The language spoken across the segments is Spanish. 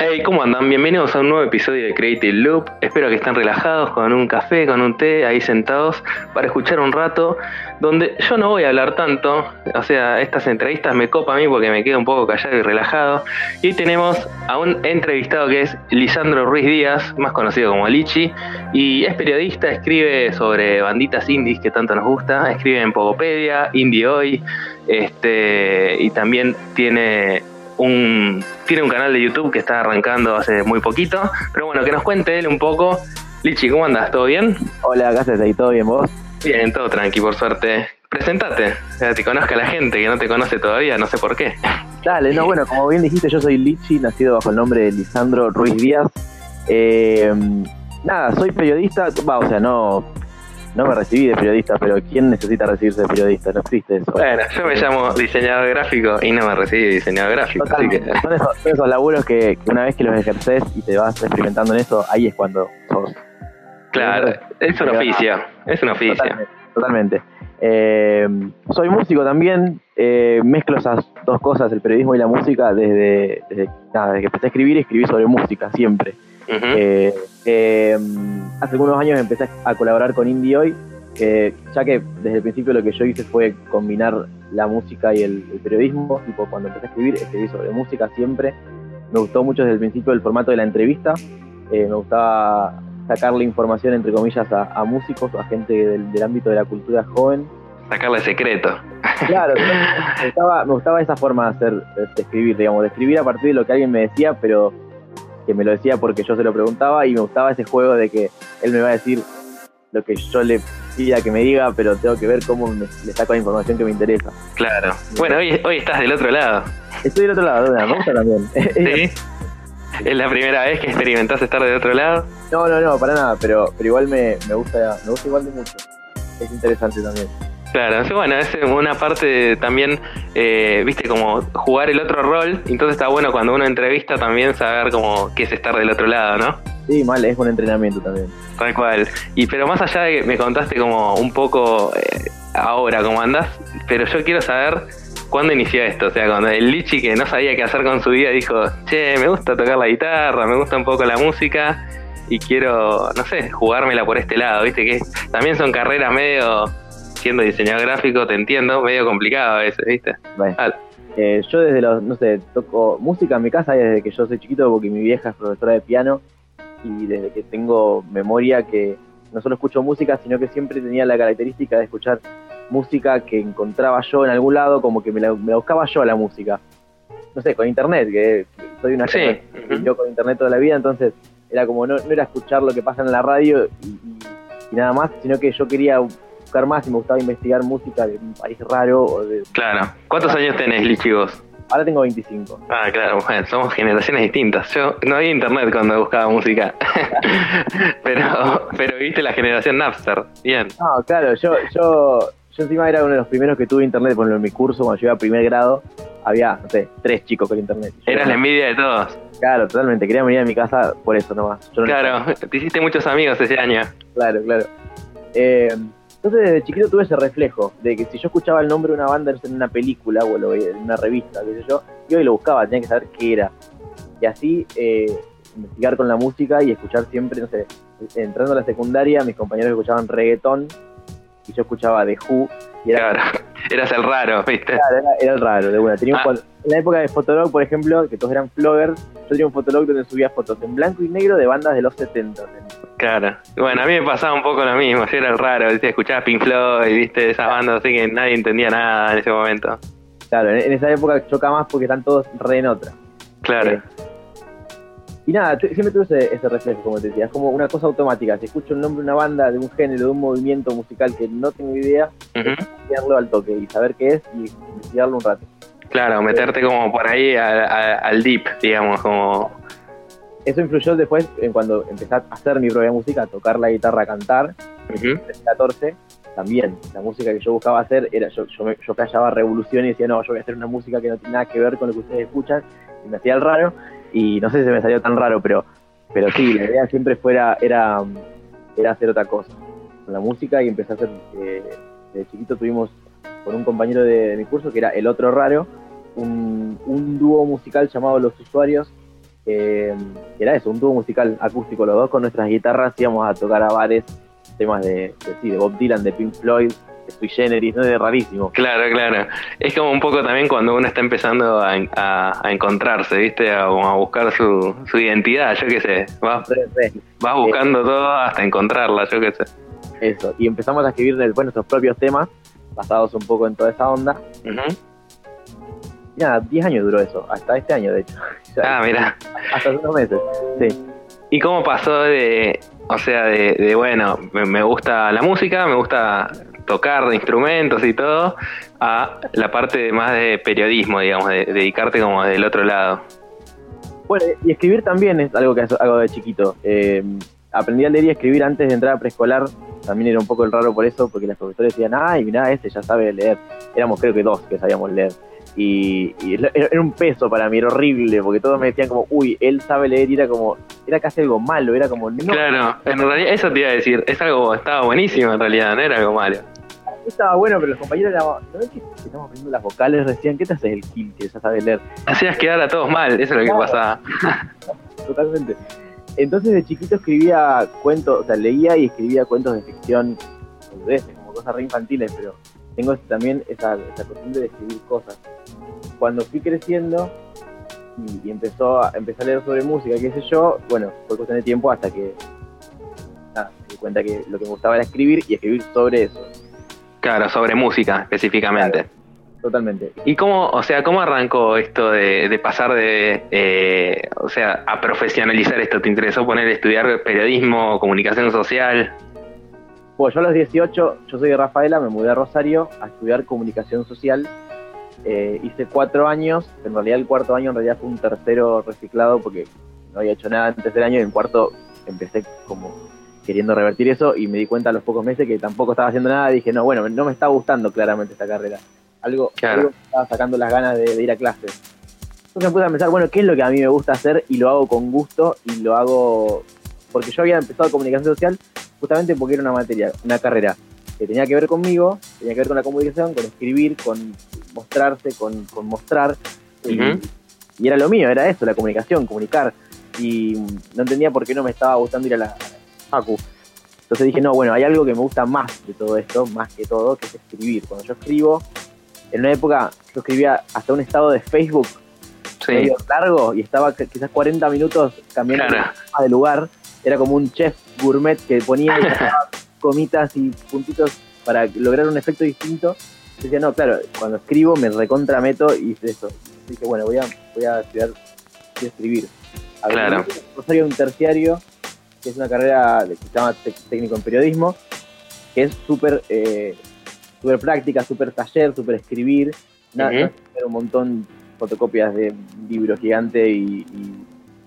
Hey, ¿cómo andan? Bienvenidos a un nuevo episodio de Creative Loop. Espero que estén relajados con un café, con un té, ahí sentados para escuchar un rato donde yo no voy a hablar tanto. O sea, estas entrevistas me copa a mí porque me quedo un poco callado y relajado. Y tenemos a un entrevistado que es Lisandro Ruiz Díaz, más conocido como Lichi, y es periodista, escribe sobre banditas indies que tanto nos gusta, escribe en Pogopedia, Indie Hoy, este, y también tiene un, tiene un canal de YouTube que está arrancando hace muy poquito. Pero bueno, que nos cuente él un poco. Lichi, ¿cómo andas? ¿Todo bien? Hola, ¿qué haces ahí? ¿Todo bien vos? Bien, todo tranqui, por suerte. Presentate, que te conozca la gente que no te conoce todavía, no sé por qué. Dale, no, bueno, como bien dijiste, yo soy Lichi, nacido bajo el nombre de Lisandro Ruiz Díaz. Eh, nada, soy periodista, va, o sea, no, no me recibí de periodista, pero ¿quién necesita recibirse de periodista? No existe eso. Bueno, yo me llamo diseñador gráfico y no me recibí de diseñador gráfico. Así que... son, esos, laburos que, una vez que los ejerces y te vas experimentando en eso, ahí es cuando sos. Claro, es un oficio, es un oficio. Totalmente. Eh, soy músico también, eh, mezclo esas dos cosas, el periodismo y la música, desde, desde, nada, desde que empecé a escribir, escribí sobre música siempre. Eh, eh, hace algunos años empecé a colaborar con Indie Hoy, ya que desde el principio lo que yo hice fue combinar la música y el, periodismo. Tipo, cuando empecé a escribir, escribí sobre música siempre. Me gustó mucho desde el principio el formato de la entrevista. Eh, me gustaba sacarle información, entre comillas, a, músicos, a gente del, ámbito de la cultura joven. Sacarle secreto. Claro, me gustaba, me gustaba esa forma de, hacer, de escribir, digamos, de escribir a partir de lo que alguien me decía, pero que me lo decía porque yo se lo preguntaba y me gustaba ese juego de que él me va a decir lo que yo le pida que me diga, pero tengo que ver cómo le saco la información que me interesa. Claro. Bueno, hoy, hoy estás del otro lado. Estoy del otro lado, me gusta también. ¿Sí? ¿Es la primera vez que experimentás estar del otro lado? No, no, no, para nada, pero, pero igual me, me gusta, me gusta igual de mucho. Es interesante también. Claro, bueno, es una parte también, eh, viste, como jugar el otro rol, entonces está bueno cuando uno entrevista también saber como qué es estar del otro lado, ¿no? Sí, mal, es un entrenamiento también. Tal cual. Y pero más allá de que me contaste como un poco eh, ahora cómo andas, pero yo quiero saber cuándo inició esto, o sea, cuando el Lichi que no sabía qué hacer con su vida dijo, che, me gusta tocar la guitarra, me gusta un poco la música y quiero, no sé, jugármela por este lado, viste, que también son carreras medio siendo diseñador gráfico, te entiendo, medio complicado a veces, ¿viste? Eh, yo desde los, no sé, toco música en mi casa desde que yo soy chiquito porque mi vieja es profesora de piano y desde que tengo memoria que no solo escucho música, sino que siempre tenía la característica de escuchar música que encontraba yo en algún lado, como que me la, buscaba yo la música. No sé, con internet, que soy una sí. yo con internet toda la vida, entonces era como no, no era escuchar lo que pasa en la radio y, y nada más, sino que yo quería más y me gustaba investigar música de un país raro. O de... Claro. ¿Cuántos años tenés, Lichi, vos? Ahora tengo 25. Ah, claro, bueno, somos generaciones distintas. Yo no había internet cuando buscaba música. pero, pero viste la generación Napster. Bien. No, claro, yo, yo, yo encima era uno de los primeros que tuve internet, por en mi curso, cuando yo iba a primer grado, había, no sé, tres chicos con internet. Eras la envidia de todos. Claro, totalmente. Quería venir a mi casa por eso nomás. claro, te hiciste muchos amigos ese año. Claro, claro. Eh, entonces desde chiquito tuve ese reflejo de que si yo escuchaba el nombre de una banda en una película o en una revista, qué sé yo, yo lo buscaba, tenía que saber qué era. Y así eh, investigar con la música y escuchar siempre, no sé, entrando a la secundaria, mis compañeros escuchaban reggaetón y yo escuchaba The Who. Y era, claro, eras el raro, ¿viste? Claro, era, el raro, de una. Tenía ah. En la época de Fotolog, por ejemplo, que todos eran floggers, yo tenía un Fotolog donde subía fotos en blanco y negro de bandas de los 70. Claro. Bueno, a mí me pasaba un poco lo mismo. Era el raro, ¿viste? escuchaba Pink Floyd, ¿viste? Esas bandas así que nadie entendía nada en ese momento. Claro, en, esa época choca más porque están todos re en otra. Claro. Eh, y nada, siempre tuve ese, reflejo, como te decía, es como una cosa automática. Si escucho el nombre de una banda, de un género, de un movimiento musical que no tengo idea, uh al toque y saber qué es y investigarlo un rato. Claro, meterte como por ahí al deep, digamos, como... Eso influyó después en cuando empecé a hacer mi propia música, a tocar la guitarra, a cantar. En uh 2014 también, la música que yo buscaba hacer era, yo, yo, me, yo callaba revolución y decía, no, yo voy a hacer una música que no tiene nada que ver con lo que ustedes escuchan, y me hacía el raro, y no sé si se me salió tan raro, pero, pero sí, la idea siempre fuera, era, era hacer otra cosa, con la música, y empecé a hacer, eh, de chiquito tuvimos con un compañero de, mi curso que era el otro raro, un, dúo musical llamado Los Usuarios, que era eso, un dúo musical acústico, los dos con nuestras guitarras íbamos a tocar a bares, temas de, de, Bob Dylan, de Pink Floyd, Sui Generis, ¿no? De rarísimo. Claro, claro. Es como un poco también cuando uno está empezando a, encontrarse, ¿viste? A, a buscar su, su, identidad, yo qué sé. Vas, vas buscando todo hasta encontrarla, yo qué sé. Eso, y empezamos a escribir después nuestros propios temas, basados un poco en toda esa onda. Y nada, 10 años duró eso, hasta este año de hecho. ah, mira. Hasta unos meses, sí. ¿Y cómo pasó de, o sea, de, bueno, me, gusta la música, me gusta tocar instrumentos y todo, a la parte más de periodismo, digamos, de, dedicarte como del otro lado? Bueno, y escribir también es algo que hago de chiquito. Eh, aprendí a leer y escribir antes de entrar a preescolar. También era un poco el raro por eso, porque los profesores decían, ay, mira, este ya sabe leer. Éramos creo que dos que sabíamos leer. Y, era un peso para mí, era horrible, porque todos me decían como, uy, él sabe leer y era como, era casi algo malo, era como, no. Claro, en realidad eso te iba a decir, es algo, estaba buenísimo en realidad, no era algo malo. Estaba bueno, pero los compañeros eran, no que estamos aprendiendo las vocales decían ¿qué te haces el kill que ya sabe leer? Hacías quedar a todos mal, eso es lo que pasaba. Totalmente. Entonces de chiquito escribía cuentos, o sea, leía y escribía cuentos de ficción, como cosas re infantiles, pero tengo también esa, esa costumbre de escribir cosas. Cuando fui creciendo y, empezó a, empecé a leer sobre música, qué sé yo, bueno, fue cuestión de tiempo hasta que me di cuenta que lo que me gustaba era escribir y escribir sobre eso. Claro, sobre música específicamente. totalmente. ¿Y cómo, o sea, cómo arrancó esto de, pasar de, eh, o sea, a profesionalizar esto? ¿Te interesó poner estudiar periodismo, comunicación social? Pues yo a los 18, yo soy de Rafaela, me mudé a Rosario a estudiar comunicación social. Eh, hice cuatro años, en realidad el cuarto año en realidad fue un tercero reciclado porque no había hecho nada antes del año y en cuarto empecé como queriendo revertir eso y me di cuenta a los pocos meses que tampoco estaba haciendo nada y dije, no, bueno, no me está gustando claramente esta carrera. Algo, me estaba sacando las ganas de, de ir a clases. Entonces me puse a pensar, bueno, ¿qué es lo que a mí me gusta hacer? Y lo hago con gusto y lo hago porque yo había empezado comunicación social justamente porque era una materia, una carrera que tenía que ver conmigo, tenía que ver con la comunicación, con escribir, con mostrarse, con, mostrar. y, era lo mío, era eso, la comunicación, comunicar. Y no entendía por qué no me estaba gustando ir a la Facu. Entonces dije, no, bueno, hay algo que me gusta más de todo esto, más que todo, que es escribir. Cuando yo escribo, en una época yo escribía hasta un estado de Facebook medio largo y estaba quizás 40 minutos cambiando de lugar era como un chef gourmet que ponía comitas y puntitos para lograr un efecto distinto. Decía, no, claro, cuando escribo me recontrameto y hice eso. Dije, bueno, voy a, voy a estudiar, voy a escribir. A claro. Rosario un terciario, que es una carrera que se llama técnico en periodismo, que es súper eh, super práctica, súper taller, súper escribir. Nada, un montón fotocopias de libros gigante y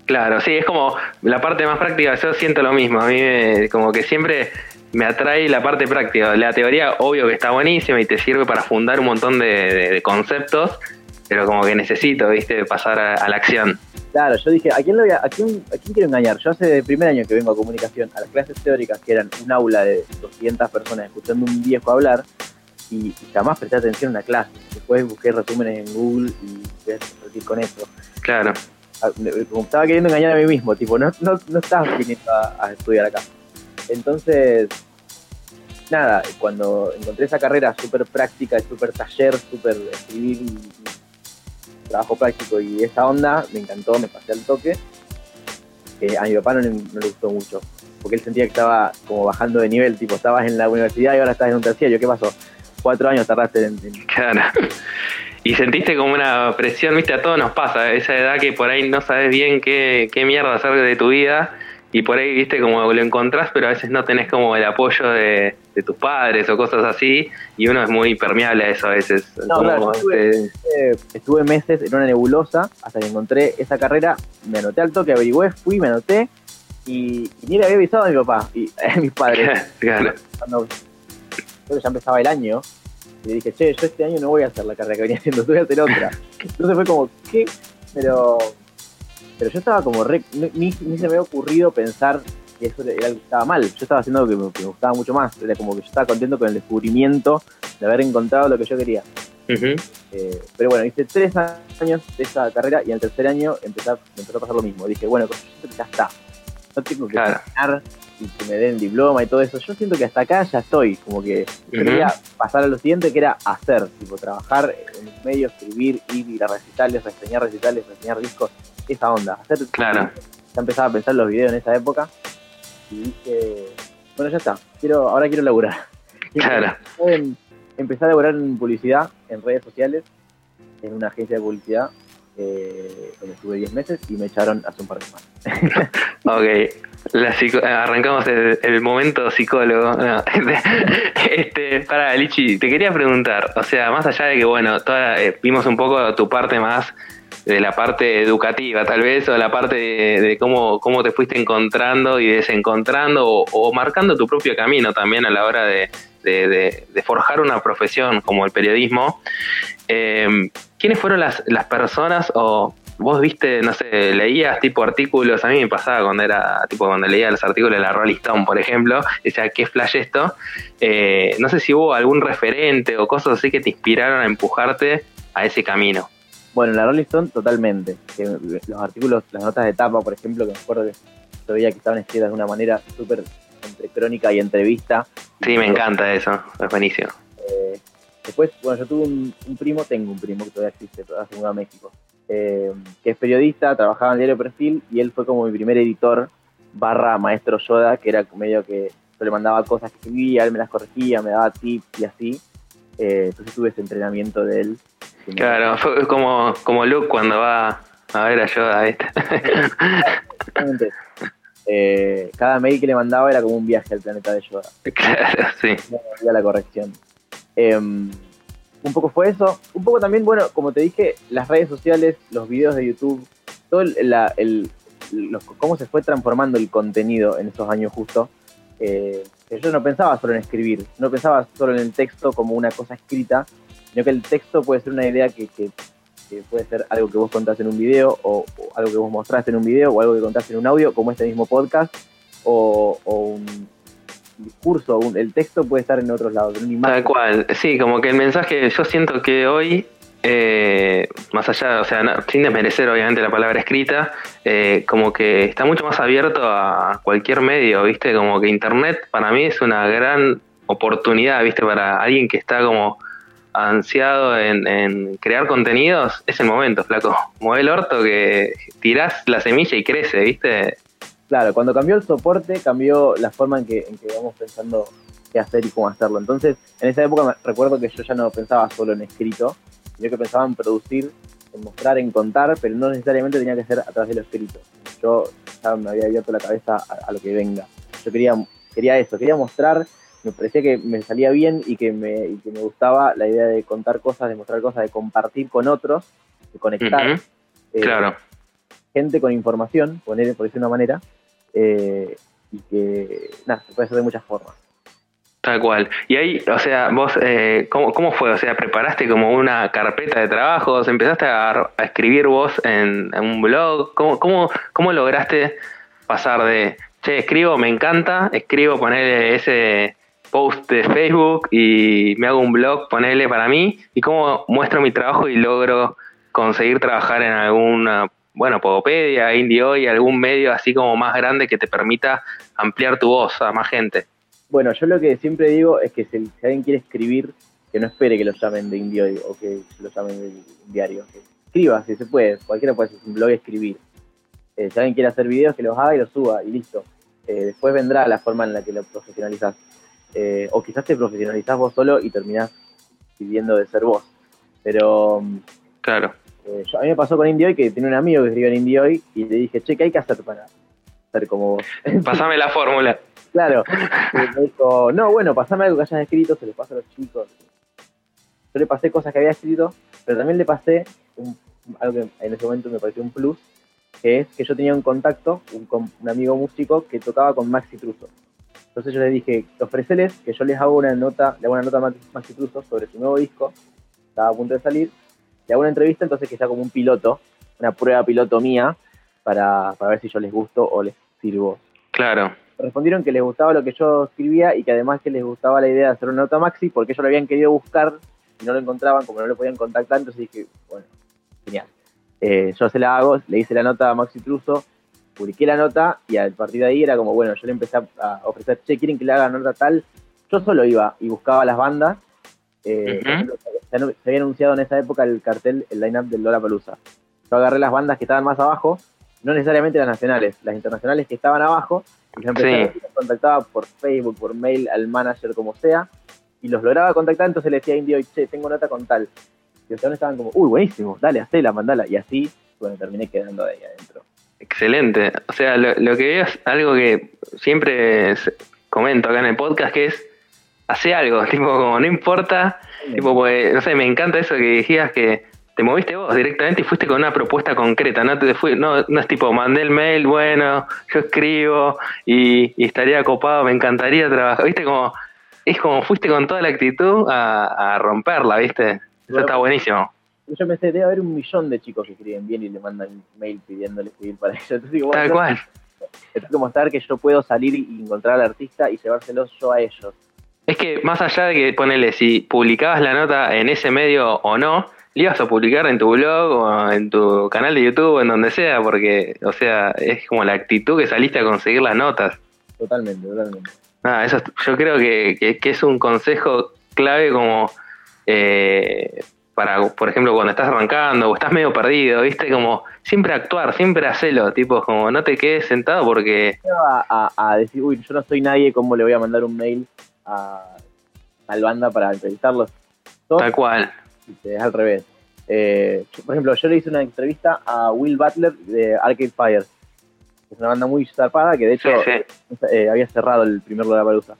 Claro, sí, es como la parte más práctica, yo siento lo mismo, a mí como que siempre me atrae la parte práctica. La teoría, obvio que está buenísima y te sirve para fundar un montón de, conceptos, pero como que necesito, viste, pasar a, la acción. Claro, yo dije, ¿a quién, lo voy a, quién, quiero engañar? Yo hace el primer año que vengo a comunicación, a las clases teóricas, que eran un aula de 200 personas escuchando un viejo hablar, y, jamás presté atención a una clase. Después busqué resúmenes en Google y voy a con eso. Claro como estaba queriendo engañar a mí mismo, tipo, no, no, no estás viniendo a, estudiar acá. Entonces, nada, cuando encontré esa carrera súper práctica, súper taller, súper escribir y, trabajo práctico y esa onda, me encantó, me pasé al toque. a mi papá no le, gustó mucho, porque él sentía que estaba como bajando de nivel, tipo, estabas en la universidad y ahora estás en un terciario, ¿qué pasó? Cuatro años tardaste en... en... Claro y sentiste como una presión, viste, a todos nos pasa, esa edad que por ahí no sabes bien qué, qué mierda hacer de tu vida y por ahí, viste, como lo encontrás, pero a veces no tenés como el apoyo de, tus padres o cosas así y uno es muy permeable a eso a veces. No, estuve, meses en una nebulosa hasta que encontré esa carrera, me anoté al toque, averigüé, fui, me anoté y, ni le había avisado a mi papá y a mis padres. claro. Cuando ya empezaba el año, y dije, che, yo este año no voy a hacer la carrera que venía haciendo, voy a hacer otra. Entonces fue como, ¿qué? Pero, pero yo estaba como, re, ni, se me había ocurrido pensar que eso era algo que estaba mal. Yo estaba haciendo algo que me, gustaba mucho más. Era como que yo estaba contento con el descubrimiento de haber encontrado lo que yo quería. Eh, pero bueno, hice tres años de esa carrera y en el tercer año empecé, me empezó a pasar lo mismo. Dije, bueno, ya está. No tengo que claro. y que me den diploma y todo eso. Yo siento que hasta acá ya estoy. Como que quería pasar a lo siguiente que era hacer, tipo trabajar en los medios, escribir, ir a recitales, reseñar recitales, reseñar discos, esa onda. Hacer, claro. Ya empezaba a pensar los videos en esa época y dije, bueno, ya está. Quiero, ahora quiero laburar. Claro empecé a laborar en publicidad, en redes sociales, en una agencia de publicidad, eh, donde estuve 10 meses y me echaron hace un par de semanas. ok, arrancamos el, momento psicólogo. este, para, Lichi, te quería preguntar, o sea, más allá de que, bueno, toda, eh, vimos un poco tu parte más de la parte educativa tal vez, o de la parte de, cómo, cómo te fuiste encontrando y desencontrando o, marcando tu propio camino también a la hora de, forjar una profesión como el periodismo, eh, ¿quiénes fueron las, las personas o vos viste, no sé, leías tipo artículos, a mí me pasaba cuando era, tipo cuando leía los artículos de la Rolling Stone, por ejemplo, decía, ¿qué flash esto? Eh, no sé si hubo algún referente o cosas así que te inspiraron a empujarte a ese camino. Bueno, la Rolling Stone totalmente. los artículos, las notas de tapa, por ejemplo, que me acuerdo que yo veía que estaban escritas de una manera súper entre crónica y entrevista. Sí, me encanta eso, es buenísimo. Eh, después, bueno, yo tuve un, primo, tengo un primo que todavía existe, todavía se mudó a México, eh, que es periodista, trabajaba en el diario Perfil y él fue como mi primer editor barra maestro Yoda, que era medio que yo le mandaba cosas que escribía, él me las corregía, me daba tips y así. Eh, entonces tuve ese entrenamiento de él. Claro, fue como, como Luke cuando va a ver a Yoda. ¿viste? Eh, cada mail que le mandaba era como un viaje al planeta de Yoda. Claro, sí. No la corrección. Em, un poco fue eso. Un poco también, bueno, como te dije, las redes sociales, los videos de YouTube, todo el, cómo se fue transformando el contenido en esos años justo. Eh, yo no pensaba solo en escribir, no pensaba solo en el texto como una cosa escrita, sino que el texto puede ser una idea que puede ser algo que vos contás en un video o, algo que vos mostraste en un video o algo que contaste en un audio, como este mismo podcast, o, un discurso, el texto puede estar en otros lados, en una imagen. Tal cual, sí, como que el mensaje, yo siento que hoy, eh, más allá, o sea, sin desmerecer obviamente la palabra escrita, eh, como que está mucho más abierto a cualquier medio, ¿viste? Como que Internet para mí es una gran oportunidad, ¿viste? Para alguien que está como ansiado en, crear contenidos, es el momento, flaco. Mueve el orto que tirás la semilla y crece, ¿viste? Claro, cuando cambió el soporte, cambió la forma en que, en que vamos pensando qué hacer y cómo hacerlo. Entonces, en esa época recuerdo que yo ya no pensaba solo en escrito, sino que pensaba en producir, en mostrar, en contar, pero no necesariamente tenía que ser a través de lo escrito. Yo ya me había abierto la cabeza a, a lo que venga. Yo quería, quería eso, quería mostrar me parecía que me salía bien y que me, y que me gustaba la idea de contar cosas, de mostrar cosas, de compartir con otros, de conectar. Eh, claro. Gente con información, poner por decir una manera, eh, y que, nada, se puede hacer de muchas formas. Tal cual. Y ahí, o sea, vos, eh, ¿cómo, fue? O sea, ¿preparaste como una carpeta de trabajos? ¿Empezaste a, escribir vos en, un blog? ¿Cómo, cómo, cómo lograste pasar de, che, escribo, me encanta, escribo, poner ese post de Facebook y me hago un blog, ponerle para mí, y cómo muestro mi trabajo y logro conseguir trabajar en alguna, bueno, Podopedia, Indie algún medio así como más grande que te permita ampliar tu voz a más gente. Bueno, yo lo que siempre digo es que si, alguien quiere escribir, que no espere que lo llamen de Indie o que lo llamen de diario. Que escriba, si se puede, cualquiera puede hacer un blog y escribir. Eh, si alguien quiere hacer videos, que los haga y los suba y listo. Eh, después vendrá la forma en la que lo profesionalizas. Eh, o quizás te profesionalizás vos solo y terminás pidiendo de ser vos. Pero. Claro. Eh, a mí me pasó con Indie Hoy que tenía un amigo que escribía en Indie Hoy y le dije, che, ¿qué hay que hacer para ser como vos? Pasame la fórmula. Claro. me dijo, no, bueno, pasame algo que hayas escrito, se lo paso a los chicos. Yo le pasé cosas que había escrito, pero también le pasé algo que en ese momento me pareció un plus, que es que yo tenía un contacto, un, un amigo músico que tocaba con Maxi Truso. Entonces yo les dije, ofreceles que yo les hago una nota, le hago una nota más incluso sobre su nuevo disco, estaba a punto de salir, le hago una entrevista, entonces que sea como un piloto, una prueba piloto mía, para, ver si yo les gusto o les sirvo. Claro. Respondieron que les gustaba lo que yo escribía y que además que les gustaba la idea de hacer una nota maxi, porque ellos lo habían querido buscar y no lo encontraban, como no lo podían contactar, entonces dije, bueno, genial. Eh, yo se la hago, le hice la nota a Maxi Truso, publiqué la nota y a partir de ahí era como, bueno, yo le empecé a ofrecer, che, ¿quieren que le haga nota tal? Yo solo iba y buscaba las bandas. Eh, se, había anunciado en esa época el cartel, el line-up del Lola Palusa. Yo agarré las bandas que estaban más abajo, no necesariamente las nacionales, las internacionales que estaban abajo, y yo empecé a contactaba por Facebook, por mail, al manager, como sea, y los lograba contactar, entonces le decía a Indio, che, tengo nota con tal. Y los estaban como, uy, buenísimo, dale, hacela, mandala. Y así, bueno, terminé quedando ahí adentro. Excelente. O sea, lo, que veo es algo que siempre comento acá en el podcast, que es hace algo, tipo, como no importa, tipo, pues, no sé, me encanta eso que decías que te moviste vos directamente y fuiste con una propuesta concreta, no te fui, no, no es tipo, mandé el mail, bueno, yo escribo y, estaría copado, me encantaría trabajar, viste, como, es como fuiste con toda la actitud a, romperla, viste, eso está buenísimo. Yo pensé, debe haber un millón de chicos que escriben bien y le mandan mail pidiéndole escribir para ellos. Entonces, digo, Tal cual. Es como estar que yo puedo salir y encontrar al artista y llevárselos yo a ellos. Es que más allá de que ponele, si publicabas la nota en ese medio o no, le ibas a publicar en tu blog o en tu canal de YouTube o en donde sea, porque, o sea, es como la actitud que saliste a conseguir las notas. Totalmente, totalmente. Ah, eso yo creo que, es un consejo clave como eh, para, por ejemplo, cuando estás arrancando o estás medio perdido, ¿viste? Como siempre actuar, siempre hacerlo, tipo, como no te quedes sentado porque... A, a, a decir, uy, yo no soy nadie, ¿cómo le voy a mandar un mail a, al banda para entrevistarlos. Tal cual. Es al revés. Eh, por ejemplo, yo le hice una entrevista a Will Butler de Arcade Fire. Es una banda muy zarpada que de hecho eh, había cerrado el primer Lollapalooza.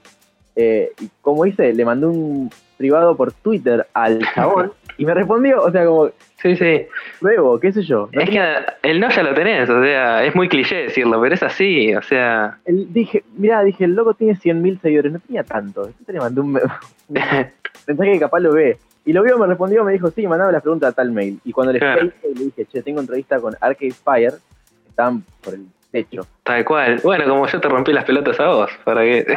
Eh, y como hice, le mandé un privado por Twitter al chabón y me respondió, o sea, como, sí, sí, luego, qué sé yo. es que el no ya lo tenés, o sea, es muy cliché decirlo, pero es así, o sea... El, dije, mira, dije, el loco tiene 100.000 seguidores, no tenía tanto, entonces le mandé un, mensaje que capaz lo ve. Y lo vio, me respondió, me dijo, sí, mandame la pregunta a tal mail. Y cuando le, le dije, che, tengo entrevista con Arcade Fire, estaban por el techo. Tal cual. Bueno, como yo te rompí las pelotas a vos, para que...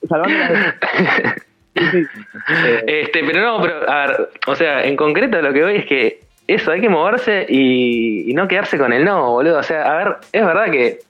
este, pero no, pero a ver, o sea, en concreto lo que voy es que eso, hay que moverse y, no quedarse con el no, boludo. O sea, a ver, es verdad que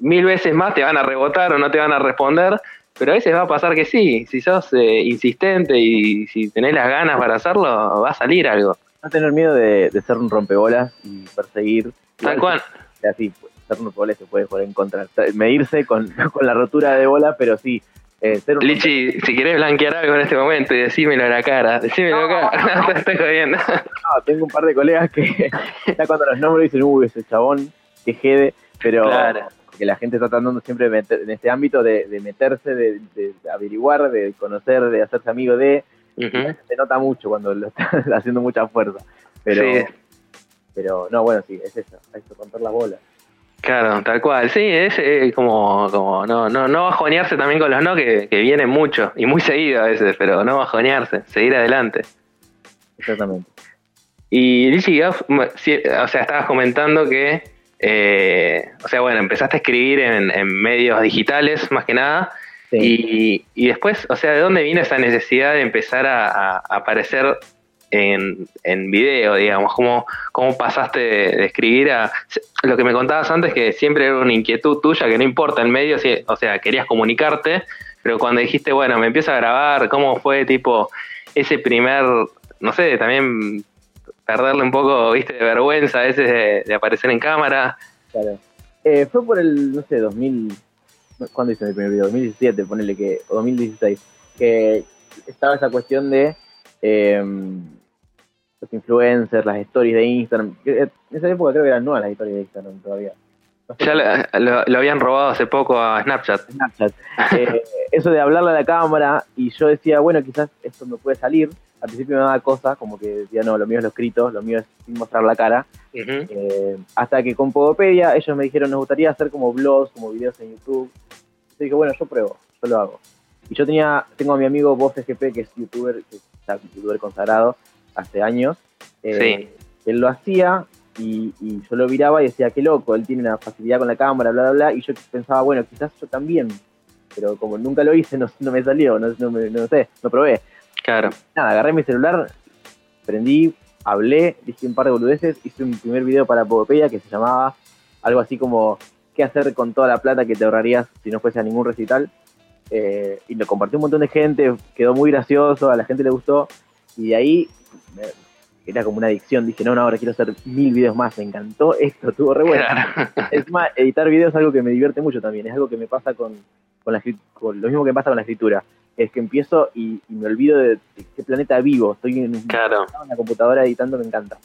mil veces más te van a rebotar o no te van a responder, pero a veces va a pasar que sí. Si sos eh, insistente y si tenés las ganas para hacerlo, va a salir algo. No tener miedo de, ser un rompebolas y perseguir. Tal cual. Así, ser un rompebolas se puede poder encontrar. Medirse con, con la rotura de bola, pero sí, eh, Lichi, si querés blanquear algo en este momento y decímelo a la cara, decímelo acá, no te estoy jodiendo. No, tengo un par de colegas que ya cuando los nombres dicen, uy, ese chabón, que jede, pero que la gente está tratando siempre en este ámbito de, meterse, de, averiguar, de conocer, de hacerse amigo de. Se nota mucho cuando lo está haciendo mucha fuerza. Pero, pero no, bueno, sí, es eso, hay que romper las bolas. Claro, tal cual. Sí, es eh, como, como no, no, no bajonearse también con los no, que, que vienen mucho y muy seguido a veces, pero no bajonearse, seguir adelante. Exactamente. Y Lichi, o sea, estabas comentando que, eh, o sea, bueno, empezaste a escribir en, en medios digitales más que nada. Y, y, después, o sea, ¿de dónde vino esa necesidad de empezar a, a aparecer en, en video, digamos? ¿Cómo, ¿Cómo pasaste de, escribir a... Lo que me contabas antes, que siempre era una inquietud tuya, que no importa el medio, o sea, querías comunicarte, pero cuando dijiste, bueno, me empiezo a grabar, ¿cómo fue tipo ese primer, no sé, también perderle un poco, viste, de vergüenza a veces de, aparecer en cámara? Claro. Eh, fue por el, no sé, 2000... ¿Cuándo hice mi primer video? 2017, ponele que, o 2016, que estaba esa cuestión de eh, los influencers, las stories de Instagram. Eh, en esa época creo que eran nuevas las historias de Instagram todavía. ya lo, habían robado hace poco a Snapchat. Snapchat. Eh, eso de hablarle a la cámara y yo decía, bueno, quizás esto me puede salir. Al principio me daba cosas, como que decía, no, lo mío es lo escrito, lo mío es sin mostrar la cara. Eh, hasta que con Podopedia ellos me dijeron, nos gustaría hacer como blogs, como videos en YouTube. Yo dije, bueno, yo pruebo, yo lo hago. Y yo tenía, tengo a mi amigo Voz FGP, que es youtuber, que está youtuber consagrado, hace años. Eh, él lo hacía y, yo lo miraba y decía, qué loco, él tiene una facilidad con la cámara, bla, bla, bla. Y yo pensaba, bueno, quizás yo también. Pero como nunca lo hice, no, me salió, no, no, sé, no probé. Claro. Nada, agarré mi celular, prendí, hablé, dije un par de boludeces, hice un primer video para Pogopedia que se llamaba algo así como qué hacer con toda la plata que te ahorrarías si no fuese a ningún recital. Eh, y lo compartió un montón de gente, quedó muy gracioso, a la gente le gustó. Y de ahí era como una adicción. Dije, no, no, ahora quiero hacer mil videos más. Me encantó esto, estuvo re bueno. Es más, editar videos es algo que me divierte mucho también. Es algo que me pasa con, con, la, con lo mismo que me pasa con la escritura. Es que empiezo y, me olvido de, qué planeta vivo. Estoy en, la computadora editando, me encanta.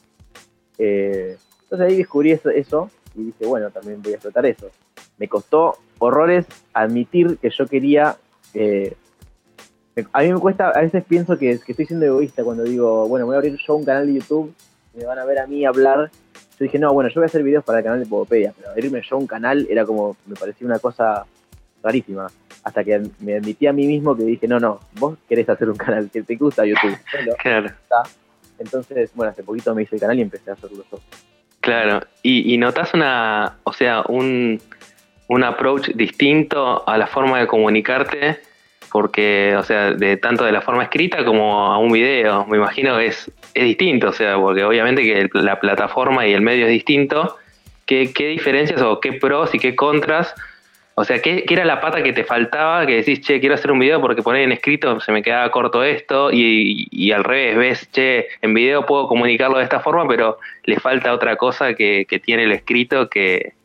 Eh, entonces ahí descubrí eso, eso y dije, bueno, también voy a explotar eso. Me costó horrores admitir que yo quería eh, a mí me cuesta, a veces pienso que, estoy siendo egoísta cuando digo, bueno, voy a abrir yo un canal de YouTube, me van a ver a mí hablar. Yo dije, no, bueno, yo voy a hacer videos para el canal de Pogopedia, pero abrirme yo un canal era como, me parecía una cosa rarísima. Hasta que me admití a mí mismo que dije, no, no, vos querés hacer un canal, que te gusta YouTube. claro. Entonces, bueno, hace poquito me hice el canal y empecé a hacerlo yo. Claro, y, y notas una, o sea, un, un approach distinto a la forma de comunicarte porque, o sea, de tanto de la forma escrita como a un video, me imagino que es, es distinto, o sea, porque obviamente que la plataforma y el medio es distinto. ¿Qué, qué diferencias o qué pros y qué contras? O sea, ¿qué, ¿qué, era la pata que te faltaba? Que decís, che, quiero hacer un video porque poner en escrito se me quedaba corto esto, y, y, al revés, ves, che, en video puedo comunicarlo de esta forma, pero le falta otra cosa que, que tiene el escrito que,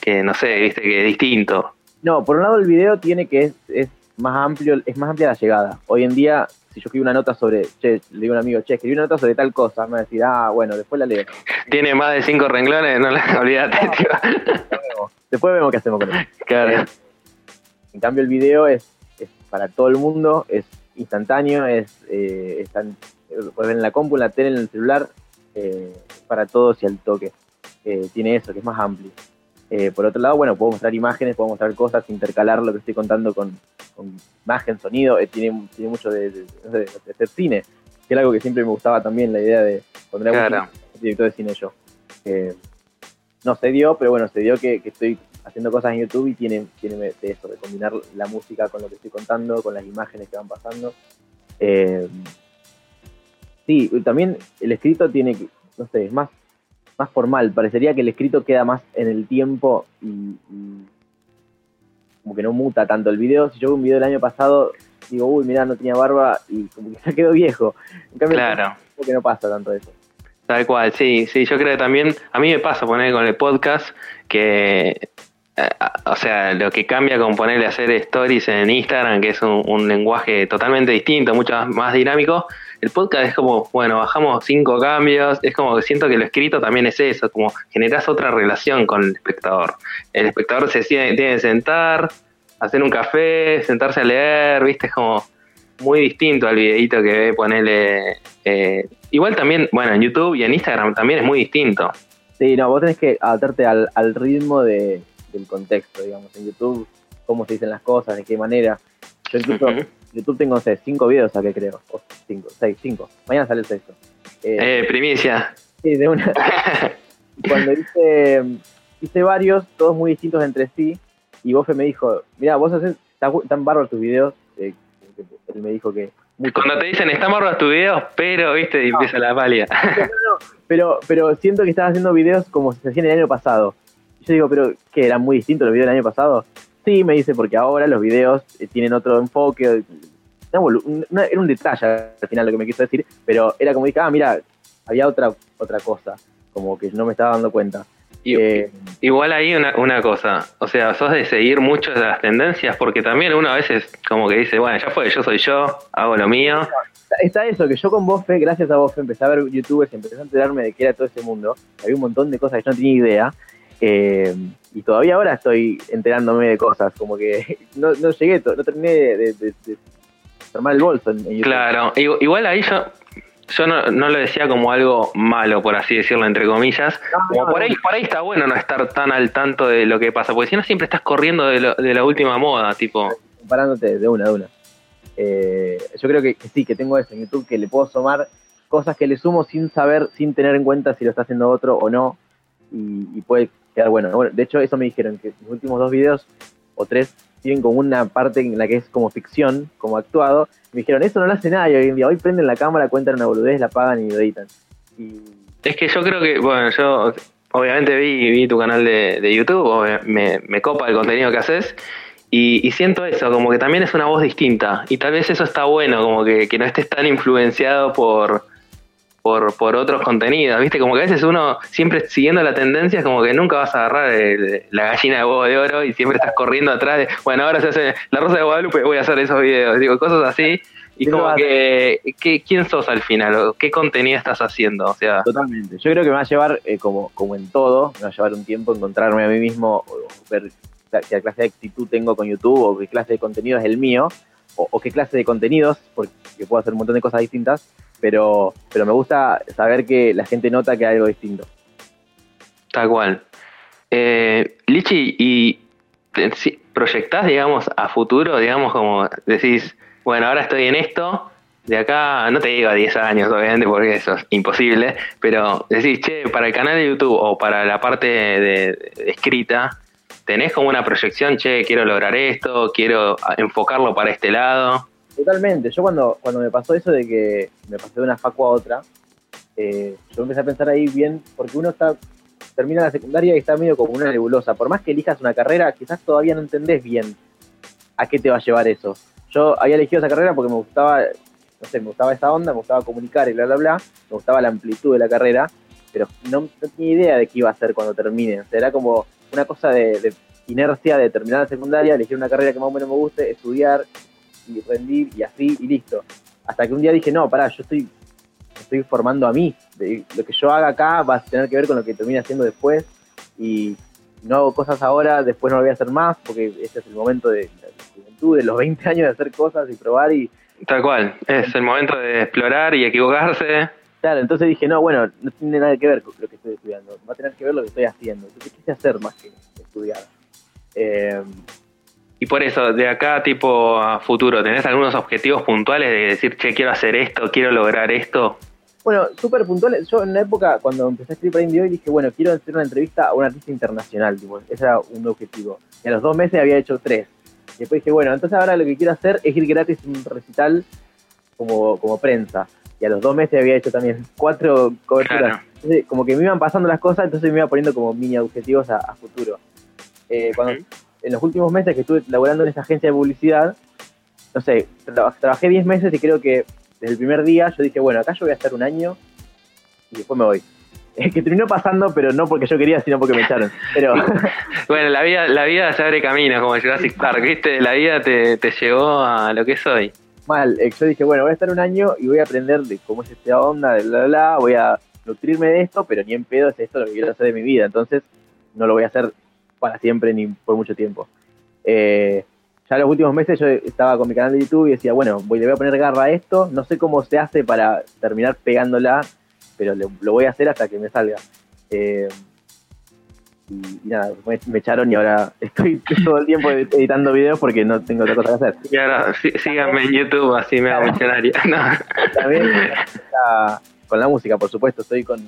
que, no sé, viste, que es distinto. No, por un lado el video tiene que es más amplio, es más amplia la llegada. Hoy en día, si yo escribo una nota sobre, che, le digo a un amigo, che, escribí una nota sobre tal cosa, me va a decir, ah, bueno, después la leo. Tiene más de cinco renglones, no la olvídate, Después vemos qué hacemos con eso. Claro. En cambio, el video es, es para todo el mundo, es instantáneo, es eh, puedes ver en la compu, en la tele, en el celular, eh, para todos y al toque. Eh, tiene eso, que es más amplio. Eh, por otro lado, bueno, puedo mostrar imágenes, puedo mostrar cosas, intercalar lo que estoy contando con, imagen, sonido, eh, tiene, tiene mucho de, hacer cine, que es algo que siempre me gustaba también, la idea de poner claro. un director de cine yo. no se dio, pero bueno, se dio que, estoy haciendo cosas en YouTube y tiene, tiene de eso, de combinar la música con lo que estoy contando, con las imágenes que van pasando. Eh, sí, también el escrito tiene, no sé, es más más formal. Parecería que el escrito queda más en el tiempo y, como que no muta tanto el video. Si yo veo un video del año pasado, digo, uy, mira, no tenía barba y como que se quedó viejo. En cambio, claro. como que no pasa tanto eso. Tal cual, sí, sí, yo creo que también, a mí me pasa poner con el podcast que, eh, o sea, lo que cambia con ponerle a hacer stories en Instagram, que es un, un lenguaje totalmente distinto, mucho más dinámico, el podcast es como, bueno, bajamos cinco cambios, es como que siento que lo escrito también es eso, como generas otra relación con el espectador. El espectador se tiene que sentar, hacer un café, sentarse a leer, viste, es como muy distinto al videito que ve ponerle... Eh, igual también, bueno, en YouTube y en Instagram también es muy distinto. Sí, no, vos tenés que adaptarte al, ritmo de, del contexto, digamos, en YouTube, cómo se dicen las cosas, de qué manera. Yo incluso YouTube tengo, no sé, cinco videos que creo. O cinco, seis, cinco. Mañana sale el sexto. Eh, eh primicia. Sí, de una. Cuando hice, hice varios, todos muy distintos entre sí, y Bofe me dijo, mira, vos haces tan bárbaros tus videos. Eh, él me dijo que... Cuando te dicen, están bárbaros tus videos, pero, viste, y empieza la palia. No, no, pero, pero siento que estás haciendo videos como se hacían el año pasado. yo digo, pero, ¿qué? ¿Eran muy distintos los videos del año pasado? Sí, me dice, porque ahora los videos eh, tienen otro enfoque. Era un detalle al final lo que me quiso decir, pero era como dije, ah, mira, había otra, otra cosa, como que no me estaba dando cuenta. Eh, igual ahí una, una cosa, o sea, sos de seguir mucho de las tendencias, porque también uno a veces como que dice, bueno, ya fue, yo soy yo, hago lo mío. Está eso, que yo con Bofe, gracias a Bofe, empecé a ver youtubers, empecé a enterarme de qué era todo ese mundo, había un montón de cosas que yo no tenía idea, eh, y todavía ahora estoy enterándome de cosas, como que no, no llegué, no terminé de, de, armar el bolso en, Claro, igual ahí yo, yo no, no, lo decía como algo malo, por así decirlo, entre comillas. como por, ahí, por ahí está bueno no estar tan al tanto de lo que pasa, porque si no siempre estás corriendo de, de la última moda, tipo... Comparándote de una a una. Eh, yo creo que, sí, que tengo eso en YouTube, que le puedo sumar cosas que le sumo sin saber, sin tener en cuenta si lo está haciendo otro o no, y, y puede bueno. bueno. De hecho, eso me dijeron, que mis últimos dos videos o tres tienen como una parte en la que es como ficción, como actuado. Me dijeron, eso no lo hace nadie hoy prenden la cámara, cuentan una boludez, la apagan y lo editan. Y... Es que yo creo que, bueno, yo obviamente vi, tu canal de, de YouTube, me, me copa el contenido que haces. Y, siento eso, como que también es una voz distinta. Y tal vez eso está bueno, como que, que no estés tan influenciado por, por, por, otros contenidos, ¿viste? Como que a veces uno, siempre siguiendo la tendencia, es como que nunca vas a agarrar la gallina de huevo de oro y siempre estás corriendo atrás de, bueno, ahora se hace la Rosa de Guadalupe, voy a hacer esos videos, digo, cosas así. Y como que, ¿quién sos al final? ¿Qué contenido estás haciendo? O sea, Totalmente. Yo creo que me va a llevar, eh, como, como en todo, me va a llevar un tiempo encontrarme a mí mismo, ver qué clase de actitud tengo con YouTube o qué clase de contenido es el mío o, qué clase de contenidos, porque puedo hacer un montón de cosas distintas, pero, pero me gusta saber que la gente nota que hay algo distinto. Tal cual. Eh, Lichi, ¿y proyectás, digamos, a futuro, digamos, como decís, bueno, ahora estoy en esto, de acá, no te digo a 10 años, obviamente, porque eso es imposible, pero decís, che, para el canal de YouTube o para la parte de escrita, ¿Tenés como una proyección, che, quiero lograr esto, quiero enfocarlo para este lado? Totalmente. Yo cuando, cuando me pasó eso de que me pasé de una facu a otra, eh, yo empecé a pensar ahí bien, porque uno está termina la secundaria y está medio como una nebulosa. Por más que elijas una carrera, quizás todavía no entendés bien a qué te va a llevar eso. Yo había elegido esa carrera porque me gustaba, no sé, me gustaba esa onda, me gustaba comunicar y bla, bla, bla, me gustaba la amplitud de la carrera, pero no, no tenía idea de qué iba a hacer cuando termine. O sea, era como una cosa de, inercia de terminar la secundaria, elegir una carrera que más o menos me guste, estudiar y rendir y así y listo. Hasta que un día dije, no, pará, yo estoy, estoy formando a mí. lo que yo haga acá va a tener que ver con lo que termine haciendo después y no hago cosas ahora, después no lo voy a hacer más porque este es el momento de la juventud, de los 20 años de hacer cosas y probar y... Tal cual, es el momento de explorar y equivocarse Claro, entonces dije, no, bueno, no tiene nada que ver con lo que estoy estudiando, va a tener que ver lo que estoy haciendo. Entonces quise hacer más que estudiar. Eh, y por eso, de acá tipo a futuro, ¿tenés algunos objetivos puntuales de decir, che, quiero hacer esto, quiero lograr esto? Bueno, súper puntuales. Yo en la época, cuando empecé a escribir para Hoy, dije, bueno, quiero hacer una entrevista a un artista internacional. Tipo, ese era un objetivo. Y a los dos meses había hecho tres. Y después dije, bueno, entonces ahora lo que quiero hacer es ir gratis a un recital como, como prensa y a los dos meses había hecho también cuatro coberturas. Entonces, como que me iban pasando las cosas, entonces me iba poniendo como mini objetivos a, futuro. Eh, cuando, En los últimos meses que estuve laborando en esa agencia de publicidad, no sé, trabajé 10 meses y creo que desde el primer día yo dije, bueno, acá yo voy a estar un año y después me voy. Es que terminó pasando, pero no porque yo quería, sino porque me echaron. Pero... bueno, la vida, la vida se abre camino, como Jurassic Park, ¿viste? La vida te, te llevó a lo que soy mal. Eh, yo dije, bueno, voy a estar un año y voy a aprender de cómo es esta onda, de bla, bla, voy a nutrirme de esto, pero ni en pedo es esto lo que quiero hacer de mi vida. Entonces, no lo voy a hacer para siempre ni por mucho tiempo. Eh, ya en los últimos meses yo estaba con mi canal de YouTube y decía, bueno, voy, le voy a poner garra a esto, no sé cómo se hace para terminar pegándola, pero lo voy a hacer hasta que me salga. Eh, y, nada, me, echaron y ahora estoy todo el tiempo editando videos porque no tengo otra cosa que hacer. Y ahora síganme en YouTube, así me hago millonario. También con la música, por supuesto, estoy con...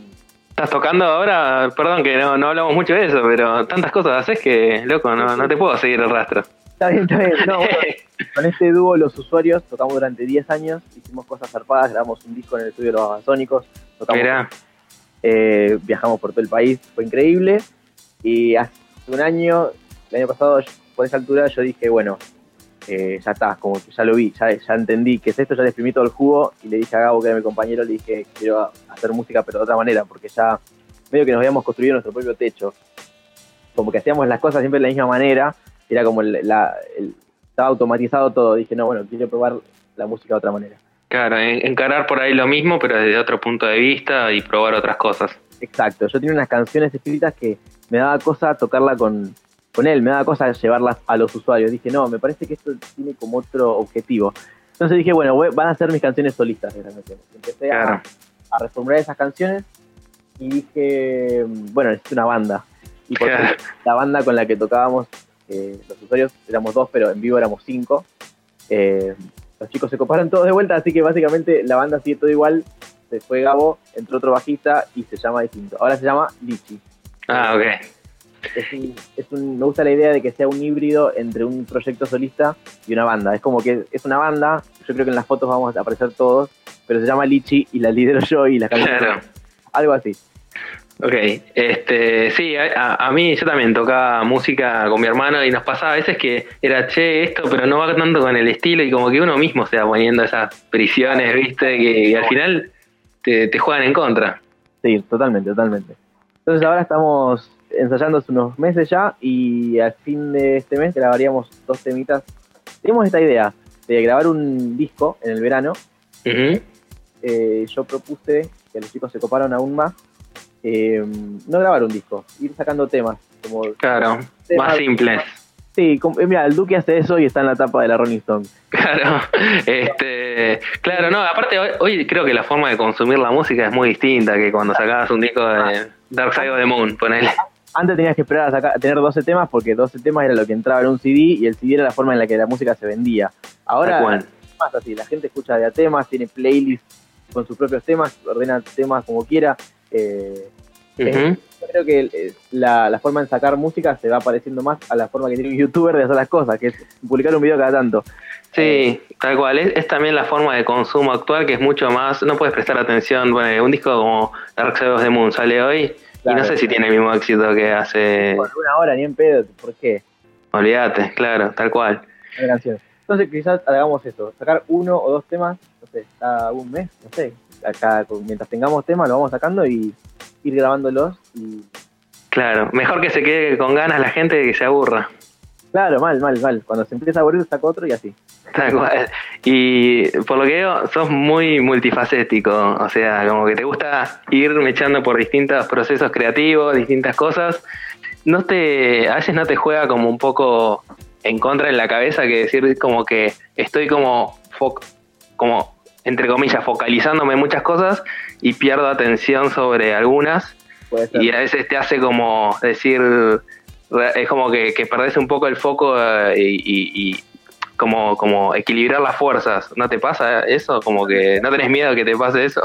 ¿Estás tocando ahora? Perdón que no, no hablamos mucho de eso, pero tantas cosas haces que, loco, no, no te puedo seguir el rastro. Está bien, está bien. No, con este dúo, los usuarios, tocamos durante 10 años, hicimos cosas zarpadas, grabamos un disco en el estudio de los Babasónicos, tocamos, eh, viajamos por todo el país, fue increíble. Y hace un año, el año pasado, por esa altura, yo dije, bueno, eh, ya está, como que ya lo vi, ya, ya entendí que es esto, ya le exprimí todo el jugo y le dije a Gabo, que era mi compañero, le dije, quiero hacer música, pero de otra manera, porque ya medio que nos habíamos construido nuestro propio techo. Como que hacíamos las cosas siempre de la misma manera, era como la, estaba automatizado todo. Dije, no, bueno, quiero probar la música de otra manera. Claro, encarar por ahí lo mismo, pero desde otro punto de vista y probar otras cosas. Exacto, yo tenía unas canciones escritas que me daba cosa tocarla con, con él, me daba cosa llevarlas a los usuarios. Dije, no, me parece que esto tiene como otro objetivo. Entonces dije, bueno, van a ser mis canciones solistas de canciones. Empecé a, reformular esas canciones y dije, bueno, necesito una banda. Y por la banda con la que tocábamos, eh, los usuarios éramos dos, pero en vivo éramos cinco. Eh, los chicos se coparon todos de vuelta, así que básicamente la banda sigue todo igual. Se fue Gabo, entró otro bajista y se llama distinto. Ahora se llama Lichi. Ah, ok. Es un, me gusta la idea de que sea un híbrido entre un proyecto solista y una banda. Es como que es una banda, yo creo que en las fotos vamos a aparecer todos, pero se llama Lichi y la lidero yo y la Claro. Algo así. Ok, este, sí, a, mí yo también tocaba música con mi hermano y nos pasaba a veces que era che esto, pero no va tanto con el estilo y como que uno mismo se va poniendo esas prisiones, viste, que, al final te, te juegan en contra. Sí, totalmente, totalmente. Entonces ahora estamos ensayando hace unos meses ya y al fin de este mes grabaríamos dos temitas. Tenemos esta idea de grabar un disco en el verano. Eh, yo propuse que los chicos se coparon aún más. Eh, no grabar un disco, ir sacando temas. Como claro, más simples. Sí, eh, mira, el Duque hace eso y está en la tapa de la Rolling Stone. Claro, este, claro, no, aparte hoy, creo que la forma de consumir la música es muy distinta que cuando sacabas un disco de Dark Side of the Moon, ponele. Antes tenías que esperar a, sacar, tener 12 temas porque 12 temas era lo que entraba en un CD y el CD era la forma en la que la música se vendía. Ahora es más así, la gente escucha de a temas, tiene playlists con sus propios temas, ordena temas como quiera. Eh, eh, creo que eh, la, forma de sacar música se va pareciendo más a la forma que tiene un youtuber de hacer las cosas, que es publicar un video cada tanto. Sí, tal cual. Es, también la forma de consumo actual que es mucho más. No puedes prestar atención. Bueno, un disco como Dark of the Moon sale hoy y no sé si tiene el mismo éxito que hace. Por una hora, ni en pedo. ¿Por qué? Olvídate, claro, tal cual. Entonces, quizás hagamos eso: sacar uno o dos temas, no sé, cada un mes, no sé. Acá, mientras tengamos temas, lo vamos sacando y ir grabándolos. y Claro, mejor que se quede con ganas la gente que se aburra. Claro, mal, mal, mal. Cuando se empieza a aburrir, saco otro y así. Tal cual. Y por lo que veo, sos muy multifacético. O sea, como que te gusta ir echando por distintos procesos creativos, distintas cosas. No te, a veces no te juega como un poco en contra en la cabeza que decir como que estoy como, como entre comillas, focalizándome en muchas cosas y pierdo atención sobre algunas. Y a veces te hace como decir, es como que, que perdés un poco el foco eh, y, como, como equilibrar las fuerzas. ¿No te pasa eso? Como que no tenés miedo que te pase eso.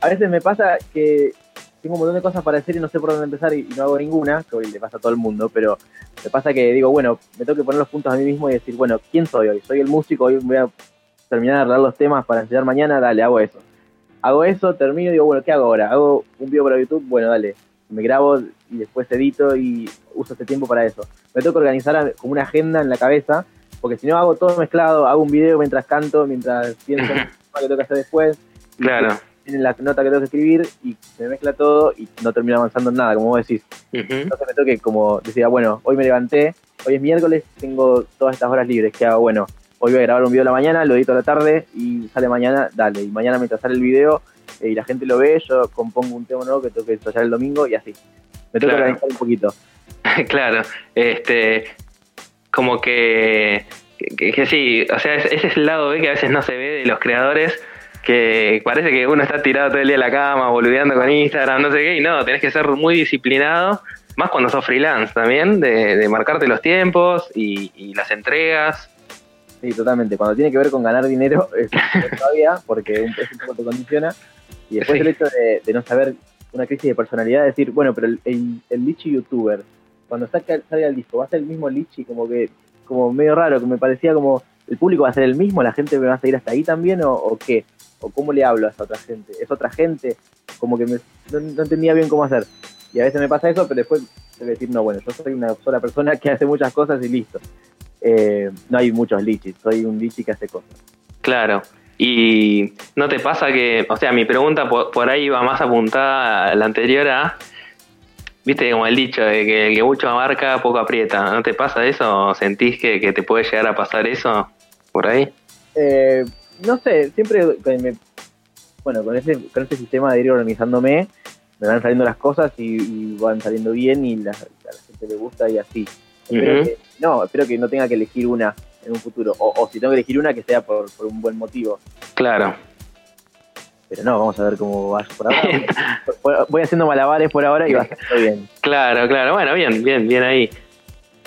A veces me pasa que tengo un montón de cosas para hacer y no sé por dónde empezar y, no hago ninguna, que hoy le pasa a todo el mundo, pero me pasa que digo, bueno, me tengo que poner los puntos a mí mismo y decir, bueno, ¿quién soy hoy? ¿Soy el músico? Hoy voy a terminar de arreglar los temas para enseñar mañana, dale, hago eso. Hago eso, termino y digo, bueno, ¿qué hago ahora? ¿Hago un video para YouTube? Bueno, dale, me grabo y después edito y uso este tiempo para eso. Me tengo que organizar como una agenda en la cabeza, porque si no hago todo mezclado, hago un video mientras canto, mientras pienso en lo que tengo que hacer después. Claro. En la nota que tengo que escribir y se mezcla todo y no termino avanzando en nada, como vos decís. Entonces me tengo que, como decía, bueno, hoy me levanté, hoy es miércoles, tengo todas estas horas libres, ¿qué hago? Bueno, hoy voy a grabar un video a la mañana, lo edito a la tarde y sale mañana, dale. Y mañana mientras sale el video eh, y la gente lo ve, yo compongo un tema nuevo que tengo que ensayar el domingo y así. Me tengo que organizar un poquito. claro, este, como que, que, sí, o sea, ese es el lado B que a veces no se ve de los creadores que parece que uno está tirado todo el día en la cama, boludeando con Instagram, no sé qué, y no, tenés que ser muy disciplinado, más cuando sos freelance también, de, marcarte los tiempos y, y, las entregas Sí, totalmente. Cuando tiene que ver con ganar dinero, es todavía, porque es un poco te condiciona. Y después el hecho de, no saber una crisis de personalidad, decir, bueno, pero el, el, lichi youtuber, cuando saca, salga el disco, va a ser el mismo lichi, como que, como medio raro, que me parecía como, ¿el público va a ser el mismo? ¿La gente me va a seguir hasta ahí también? ¿O, qué? ¿O cómo le hablo a esa otra gente? ¿Es otra gente? Como que no, no, entendía bien cómo hacer. Y a veces me pasa eso, pero después debe decir, no, bueno, yo soy una sola persona que hace muchas cosas y listo. Eh, no hay muchos lichis, soy un lichi que hace cosas. Claro. Y no te pasa que, o sea, mi pregunta por, ahí va más apuntada a la anterior a, viste, como el dicho de que el que mucho abarca, poco aprieta. ¿No te pasa eso? ¿Sentís que, te puede llegar a pasar eso por ahí? Eh, no sé, siempre bueno, con ese, con ese sistema de ir organizándome, me van saliendo las cosas y, van saliendo bien y la, a la gente le gusta y así no, espero que no tenga que elegir una en un futuro. O, si tengo que elegir una, que sea por, un buen motivo. Claro. Pero no, vamos a ver cómo va por ahora. Voy haciendo malabares por ahora y va bien. Claro, claro. Bueno, bien, bien, bien ahí.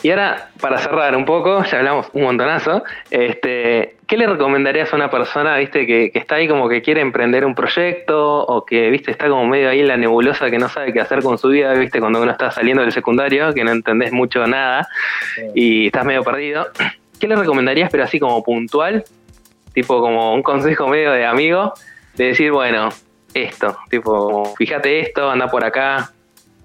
Y ahora, para cerrar un poco, ya hablamos un montonazo, este, ¿qué le recomendarías a una persona, viste, que, está ahí como que quiere emprender un proyecto o que, viste, está como medio ahí en la nebulosa que no sabe qué hacer con su vida, viste, cuando uno está saliendo del secundario, que no entendés mucho nada y estás medio perdido? ¿Qué le recomendarías, pero así como puntual, tipo como un consejo medio de amigo, de decir, bueno, esto, tipo, fíjate esto, anda por acá,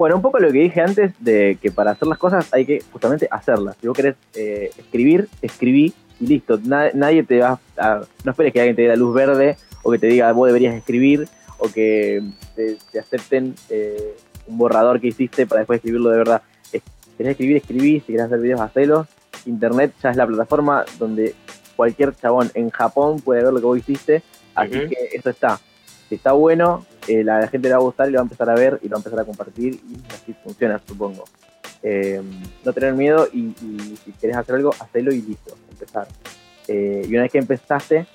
bueno, un poco lo que dije antes de que para hacer las cosas hay que justamente hacerlas. Si vos querés eh, escribir, escribí y listo. nadie te va a, No esperes que alguien te dé la luz verde o que te diga vos deberías escribir o que te, acepten eh, un borrador que hiciste para después escribirlo de verdad. Si querés escribir, escribí. Si querés hacer videos, hacelos. Internet ya es la plataforma donde cualquier chabón en Japón puede ver lo que vos hiciste. Así que eso está. Si está bueno, eh, la, gente le va a gustar y lo va a empezar a ver y lo va a empezar a compartir y así funciona, supongo. Eh, no tener miedo y, si querés hacer algo, hacelo y listo, empezar. Eh, y una vez que empezaste,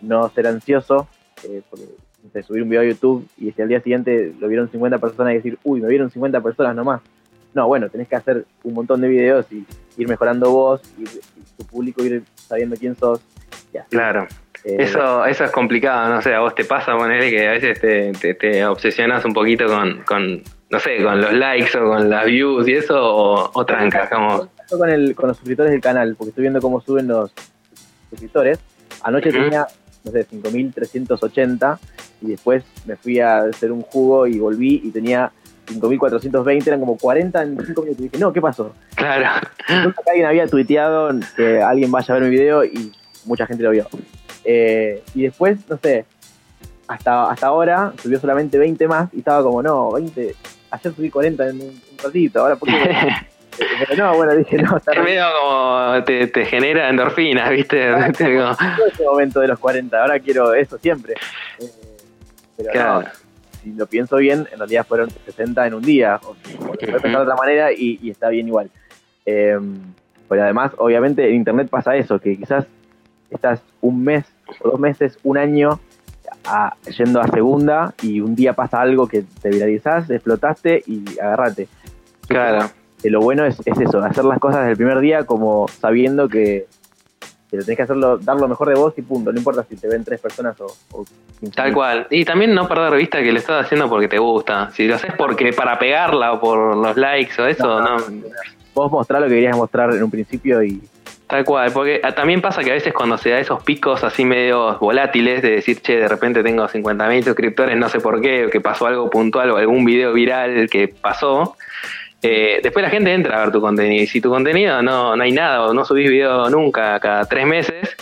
no ser ansioso, porque subir un video a YouTube y si al día siguiente lo vieron 50 personas y decir, uy, me vieron 50 personas nomás. No, bueno, tenés que hacer un montón de videos y ir mejorando vos y, tu público ir sabiendo quién sos. Claro. Eh, eso, eso es complicado, no sé, a vos te pasa poner que a veces te, te, obsesionas un poquito con, con, no sé, con los likes o con las views y eso, o, o trancas, como... Con, el, con los suscriptores del canal, porque estoy viendo cómo suben los suscriptores. Anoche tenía, no sé, 5.380 y después me fui a hacer un jugo y volví y tenía 5.420, eran como 40 en 5 minutos. Y dije, no, ¿qué pasó? Claro. alguien había tuiteado que alguien vaya a ver mi video y mucha gente lo vio. Eh, y después, no sé, hasta, hasta ahora subió solamente 20 más y estaba como, no, 20, ayer subí 40 en un, ratito, ahora por qué... Pero no, bueno, dije, no, está Es medio como te, te, genera endorfinas, ¿viste? Ah, ese momento de los 40, ahora quiero eso siempre. Eh, pero no, si lo pienso bien, en realidad fueron 60 en un día, o, o lo de otra manera y, y, está bien igual. Eh, pero además, obviamente, en Internet pasa eso, que quizás estás un mes o dos meses, un año yendo a segunda y un día pasa algo que te viralizás, explotaste y agarrate. Claro. lo bueno es, eso, hacer las cosas desde el primer día como sabiendo que, lo tenés que hacerlo, dar lo mejor de vos y punto. No importa si te ven tres personas o, o Tal cual. Y también no perder vista que lo estás haciendo porque te gusta. Si lo haces porque para pegarla o por los likes o eso, no. Vos mostrás lo que querías mostrar en un principio y, Tal cual, porque ah, también pasa que a veces cuando se da esos picos así medio volátiles de decir, che, de repente tengo 50.000 suscriptores, no sé por qué, o que pasó algo puntual o algún video viral que pasó, eh, después la gente entra a ver tu contenido. Y si tu contenido no, no hay nada o no subís video nunca cada tres meses,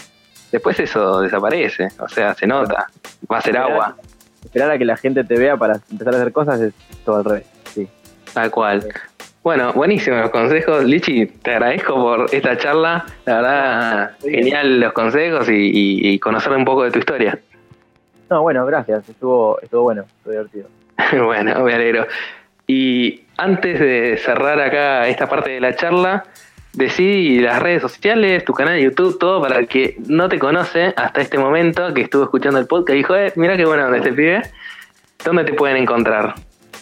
después eso desaparece. O sea, se nota, va a ser agua. Esperar a que la gente te vea para empezar a hacer cosas es todo al revés. Sí. Tal cual. Bueno, buenísimo los consejos. Lichi, te agradezco por esta charla. La verdad, genial los consejos y, conocer un poco de tu historia. No, bueno, gracias. Estuvo, estuvo bueno, estuvo divertido. bueno, me alegro. Y antes de cerrar acá esta parte de la charla, decí las redes sociales, tu canal de YouTube, todo para el que no te conoce hasta este momento, que estuvo escuchando el podcast y dijo, eh, mira qué bueno donde este pibe. ¿Dónde te pueden encontrar?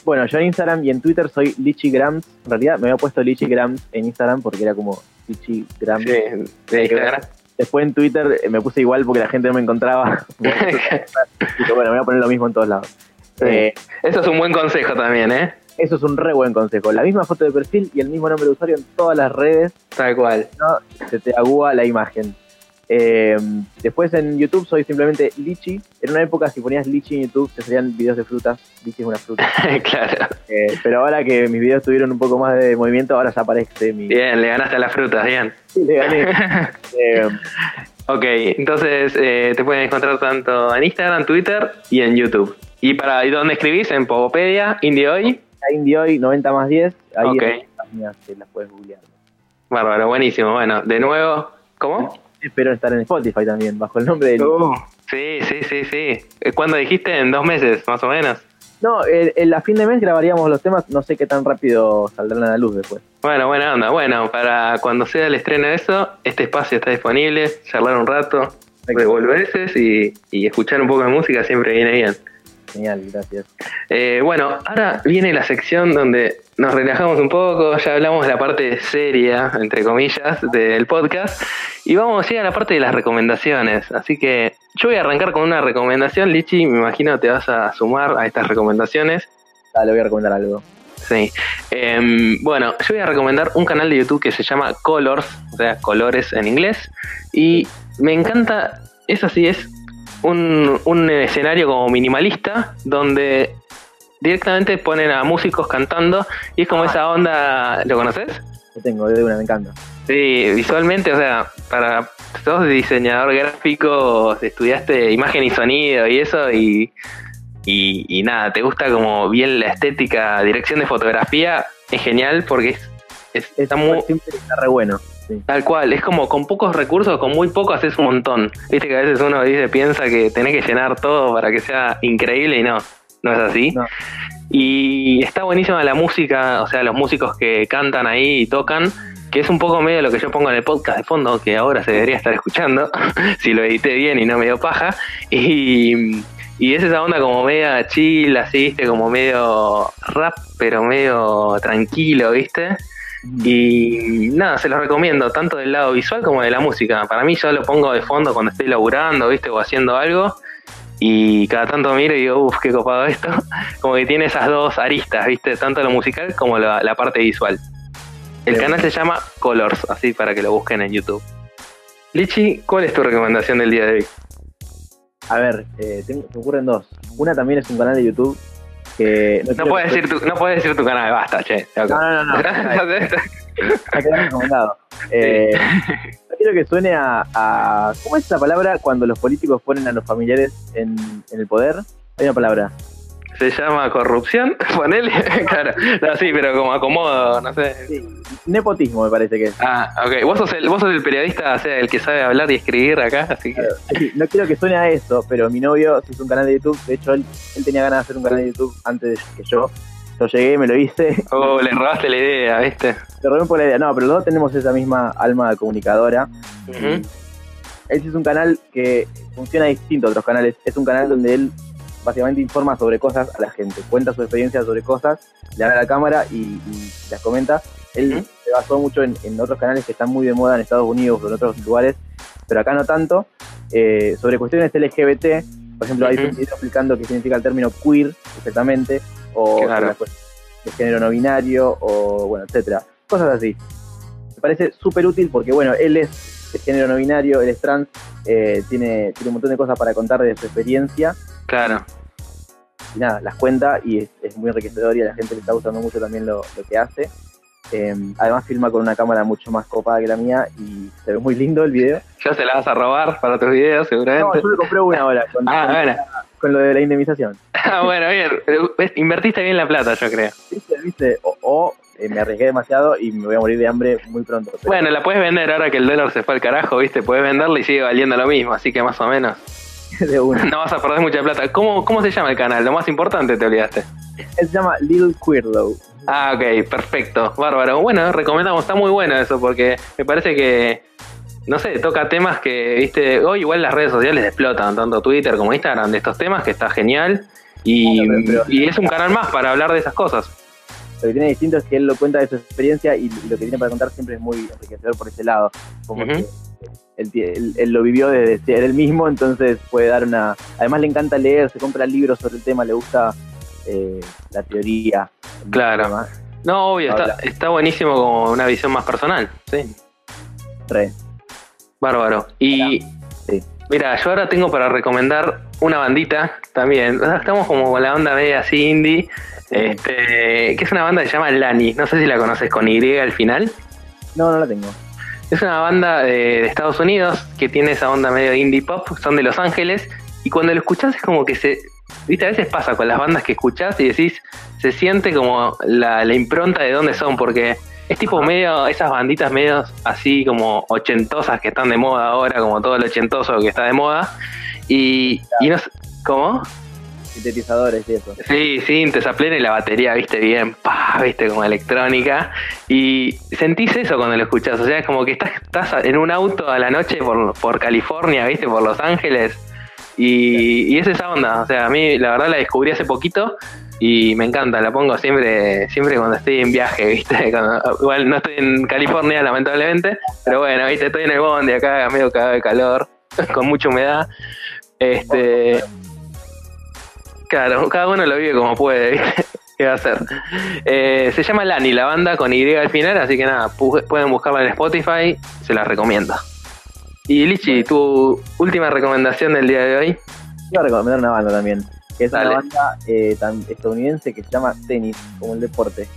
Bueno, yo en Instagram y en Twitter soy Lichigrams. En realidad me había puesto Lichigrams en Instagram porque era como Lichigrams. Sí, de Instagram. Después en Twitter eh, me puse igual porque la gente no me encontraba. y bueno, me voy a poner lo mismo en todos lados. Eh, eso es un buen consejo también, ¿eh? Eso es un re buen consejo. La misma foto de perfil y el mismo nombre de usuario en todas las redes. Tal cual. No, se te agúa la imagen. Eh, después en YouTube soy simplemente Lichi. En una época, si ponías Lichi en YouTube, te salían videos de frutas. Lichi es una fruta. claro. Eh, pero ahora que mis videos tuvieron un poco más de movimiento, ahora ya aparece mi. Bien, le ganaste a las frutas, bien. Sí, le gané. eh, ok, entonces te pueden encontrar tanto en Instagram, Twitter y en YouTube. ¿Y para y dónde escribís? En Pogopedia, Indie Indie 90 más 10. Ahí okay. las mías, las puedes googlear. Bárbaro, buenísimo. Bueno, de nuevo, ¿cómo? espero estar en Spotify también, bajo el nombre de... Uh, sí, sí, sí, sí. Eh, ¿Cuándo dijiste? ¿En dos meses, más o menos? No, el, a fin de mes grabaríamos los temas, no sé qué tan rápido saldrán a la luz después. Bueno, buena onda. Bueno, para cuando sea el estreno de eso, este espacio está disponible, charlar un rato, devolverse y, y escuchar un poco de música siempre viene bien. Genial, gracias. Eh, bueno, ahora viene la sección donde nos relajamos un poco, ya hablamos de la parte seria, entre comillas, del podcast, y vamos a ir a la parte de las recomendaciones. Así que yo voy a arrancar con una recomendación, Lichi, me imagino te vas a sumar a estas recomendaciones. Dale, voy a recomendar algo. Sí. Em, bueno, yo voy a recomendar un canal de YouTube que se llama Colors, o sea, colores en inglés, y me encanta, es así, es un, un escenario como minimalista, donde directamente ponen a músicos cantando y es como ah. esa onda, ¿lo conoces? Lo tengo, de una, me encanta. Sí, visualmente, o sea, para sos diseñador gráfico, estudiaste imagen y sonido y eso y, y, nada, te gusta como bien la estética, dirección de fotografía, es genial porque es, está muy... está re bueno. Tal cual, es como con pocos recursos, con muy poco haces un montón. Viste que a veces uno dice, piensa que tenés que llenar todo para que sea increíble y no. ¿no es así? Y está buenísima la música, o sea, los músicos que cantan ahí y tocan, que es un poco medio lo que yo pongo en el podcast de fondo, que ahora se debería estar escuchando, si lo edité bien y no me dio paja. Y, y es esa onda como media chill, así, ¿viste? Como medio rap, pero medio tranquilo, ¿viste? Y nada, se los recomiendo, tanto del lado visual como de la música. Para mí yo lo pongo de fondo cuando estoy laburando, ¿viste? O haciendo algo y cada tanto miro y digo, uff, qué copado esto. Como que tiene esas dos aristas, ¿viste? Tanto lo musical como la, parte visual. El canal se llama Colors, así para que lo busquen en YouTube. Lichi, ¿cuál es tu recomendación del día de hoy? A ver, eh, tengo, me ocurren dos. Una también es un canal de YouTube que... No, puedes, decir tu, no puedes decir tu canal, basta, che. No, no, no. no. recomendado. Eh, quiero que suene a, ¿Cómo es esa palabra cuando los políticos ponen a los familiares en, el poder? Hay una palabra. Se llama corrupción, ponele, claro, no, sí, pero como acomodo, no sé. Sí, nepotismo me parece que es. Ah, ok, vos sos, el, vos sos el periodista, o sea, el que sabe hablar y escribir acá, así que... no quiero que suene a eso, pero mi novio hizo un canal de YouTube, de hecho él, él tenía ganas de hacer un canal de YouTube antes que yo, yo llegué, me lo hice. Oh, le robaste la idea, ¿viste? Le robé por la idea. No, pero los dos tenemos esa misma alma comunicadora. Él es un canal que funciona distinto a otros canales. Es un canal donde él básicamente informa sobre cosas a la gente. Cuenta su experiencia sobre cosas, le habla a la cámara y, las comenta. Él se basó mucho en, otros canales que están muy de moda en Estados Unidos o en otros lugares, pero acá no tanto. Eh, sobre cuestiones LGBT, por ejemplo, hay un video explicando qué significa el término queer, exactamente, o de género no binario, o bueno, etcétera. Cosas así. Me parece súper útil porque, bueno, él es de género no binario, él es trans, eh, tiene, tiene un montón de cosas para contar de su experiencia. Claro. Y nada, las cuenta y es, muy enriquecedor y a la gente le está gustando mucho también lo, que hace. Em, además filma con una cámara mucho más copada que la mía y se ve muy lindo el video. Ya se la vas a robar para tus videos seguramente. No, yo le compré una ahora. ah, bueno con lo de la indemnización. Ah, bueno, bien. Invertiste bien la plata, yo creo. Viste, viste. O, eh, me arriesgué demasiado y me voy a morir de hambre muy pronto. Bueno, la puedes vender ahora que el dólar se fue al carajo, viste. Puedes venderla y sigue valiendo lo mismo, así que más o menos. de una. No vas a perder mucha plata. ¿Cómo, ¿Cómo se llama el canal? Lo más importante te olvidaste. Él se llama Little Queerlow. Ah, ok, perfecto. Bárbaro. Bueno, recomendamos. Está muy bueno eso porque me parece que no sé, toca temas que, viste, hoy igual las redes sociales explotan, tanto Twitter como Instagram, de estos temas, que está genial. Y, es un canal más para hablar de esas cosas. Lo que tiene distinto es que él lo cuenta de su experiencia y lo que tiene para contar siempre es muy enriquecedor por ese lado. Como que él, lo vivió desde ser él mismo, entonces puede dar una... Además le encanta leer, se compra libros sobre el tema, le gusta eh, la teoría. Claro. No, obvio, está, está buenísimo como una visión más personal, sí. Re. Bárbaro. Y mira, yo ahora tengo para recomendar una bandita también. Estamos como con la onda media así indie, este, que es una banda que se llama Lani. No sé si la conoces con Y al final. No, no la tengo. Es una banda de, Estados Unidos que tiene esa onda medio indie pop, son de Los Ángeles, y cuando lo escuchás es como que se... Viste, a veces pasa con las bandas que escuchás y decís, se siente como la, la impronta de dónde son, porque es tipo medio, esas banditas medio así como ochentosas que están de moda ahora, como todo el ochentoso que está de moda. Y, y no sé, ¿cómo? Sintetizadores y eso. Sí, sintes a plena y la batería, viste, bien, pa, viste, como electrónica. Y sentís eso cuando lo escuchás, o sea, es como que estás, estás en un auto a la noche por, por California, viste, por Los Ángeles. Y, y es esa onda, o sea, a mí la verdad la descubrí hace poquito y me encanta, la pongo siempre siempre cuando estoy en viaje, ¿viste? igual no estoy en California, lamentablemente, pero bueno, ¿viste? Estoy en el bondi acá, medio cagado de calor, con mucha humedad. Este. Claro, cada uno lo vive como puede, ¿viste? ¿Qué va a hacer? Eh, se llama Lani, la banda con Y al final, así que nada, pueden buscarla en Spotify, se la recomiendo. Y Lichi, tu última recomendación del día de hoy. Voy a recomendar una banda también, que es una banda eh, estadounidense que se llama Tennis, como el deporte.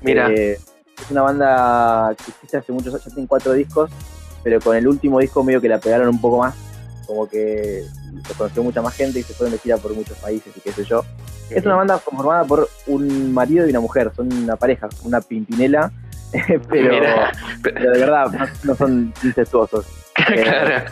Mira. Eh, es una banda que existe hace muchos años, ya tiene cuatro discos, pero con el último disco medio que la pegaron un poco más, como que lo conoció mucha más gente y se fueron de gira por muchos países y qué sé yo. Es una banda formada por un marido y una mujer, son una pareja, una pimpinela, pero, pero, de verdad no, son incestuosos. claro.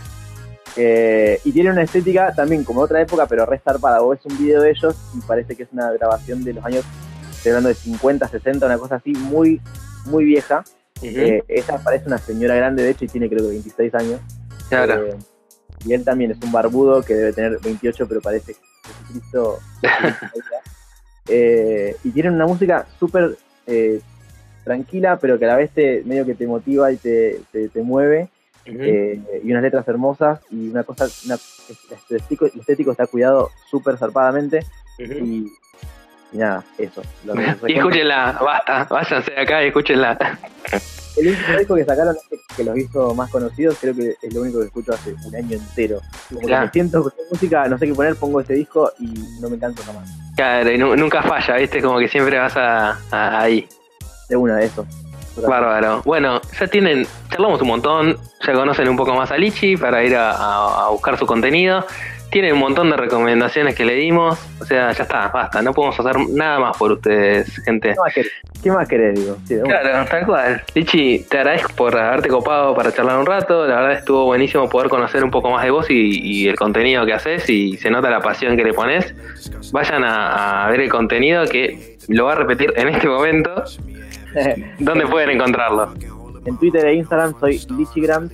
Eh, y tiene una estética también como otra época, pero restarpada. Vos ves un video de ellos y parece que es una grabación de los años, estoy hablando de 50, 60, una cosa así, muy, muy vieja. Eh, ella parece una señora grande, de hecho, y tiene creo que 26 años. Claro. Eh, y él también es un barbudo que debe tener 28, pero parece Jesucristo. eh, y tienen una música súper eh, tranquila, pero que a la vez te, medio que te motiva y te, te, mueve. Eh, y unas letras hermosas y una cosa, una, el, estético, está cuidado súper zarpadamente. y, nada, eso. y escúchenla, basta, váyanse de acá y escúchenla. El último disco que sacaron que los hizo más conocidos, creo que es lo único que escucho hace un año entero. Como que me siento con música, no sé qué poner, pongo este disco y no me canso jamás. Claro, y nunca falla, ¿viste? Como que siempre vas a, ahí. De una de esos. Bárbaro. Bueno, ya tienen, charlamos un montón, ya conocen un poco más a Lichi para ir a buscar su contenido tiene un montón de recomendaciones que le dimos. O sea, ya está, basta. No podemos hacer nada más por ustedes, gente. ¿Qué más querés, digo? claro, tal cual. Lichi, te agradezco por haberte copado para charlar un rato. La verdad estuvo buenísimo poder conocer un poco más de vos y, el contenido que haces y se nota la pasión que le pones. Vayan a, ver el contenido que lo va a repetir en este momento. ¿Dónde pueden encontrarlo? En Twitter e Instagram soy Lichigram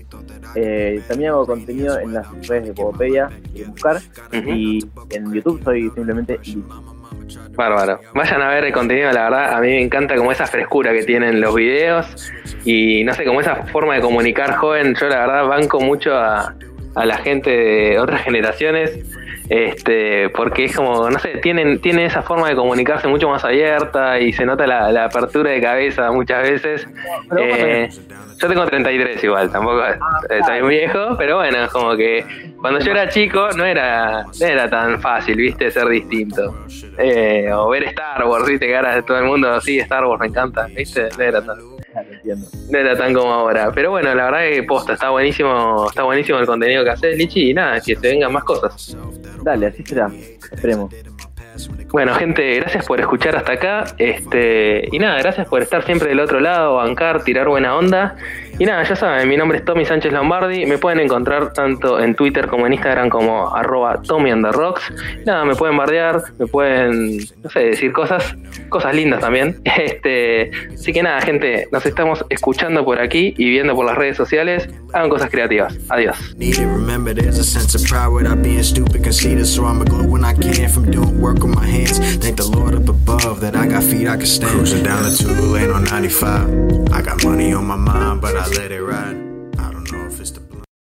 eh, también hago contenido en las redes de Pogopedia, si buscar. Y en YouTube soy simplemente Bárbaro. Vayan a ver el contenido, la verdad, a mí me encanta como esa frescura que tienen los videos y no sé, como esa forma de comunicar joven. Yo la verdad banco mucho a, a la gente de otras generaciones este porque es como no sé tienen tiene esa forma de comunicarse mucho más abierta y se nota la, apertura de cabeza muchas veces. Eh, yo tengo 33 igual tampoco ah, estoy muy viejo pero bueno es como que cuando yo era chico no era era tan fácil viste ser distinto. Eh, o ver Star Wars viste que ahora todo el mundo sí Star Wars me encanta viste no era tan no era tan como ahora. Pero bueno, la verdad que posta, está buenísimo, está buenísimo el contenido que haces, Lichi, y nada, que te vengan más cosas. Dale, así será. Esperemos. Bueno, gente, gracias por escuchar hasta acá. Este, y nada, gracias por estar siempre del otro lado, bancar, tirar buena onda. Y nada, ya saben, mi nombre es Tommy Sánchez Lombardi. Me pueden encontrar tanto en Twitter como en Instagram como arroba Tommy the. Nada, me pueden bardear, me pueden, no sé, decir cosas, cosas lindas también. Este, así que nada, gente, nos estamos escuchando por aquí y viendo por las redes sociales. Hagan cosas creativas. Adiós. with my hands. Thank the Lord up above that I got feet I can stand. Cruising down the two lane on 95. I got money on my mind, but I let it ride.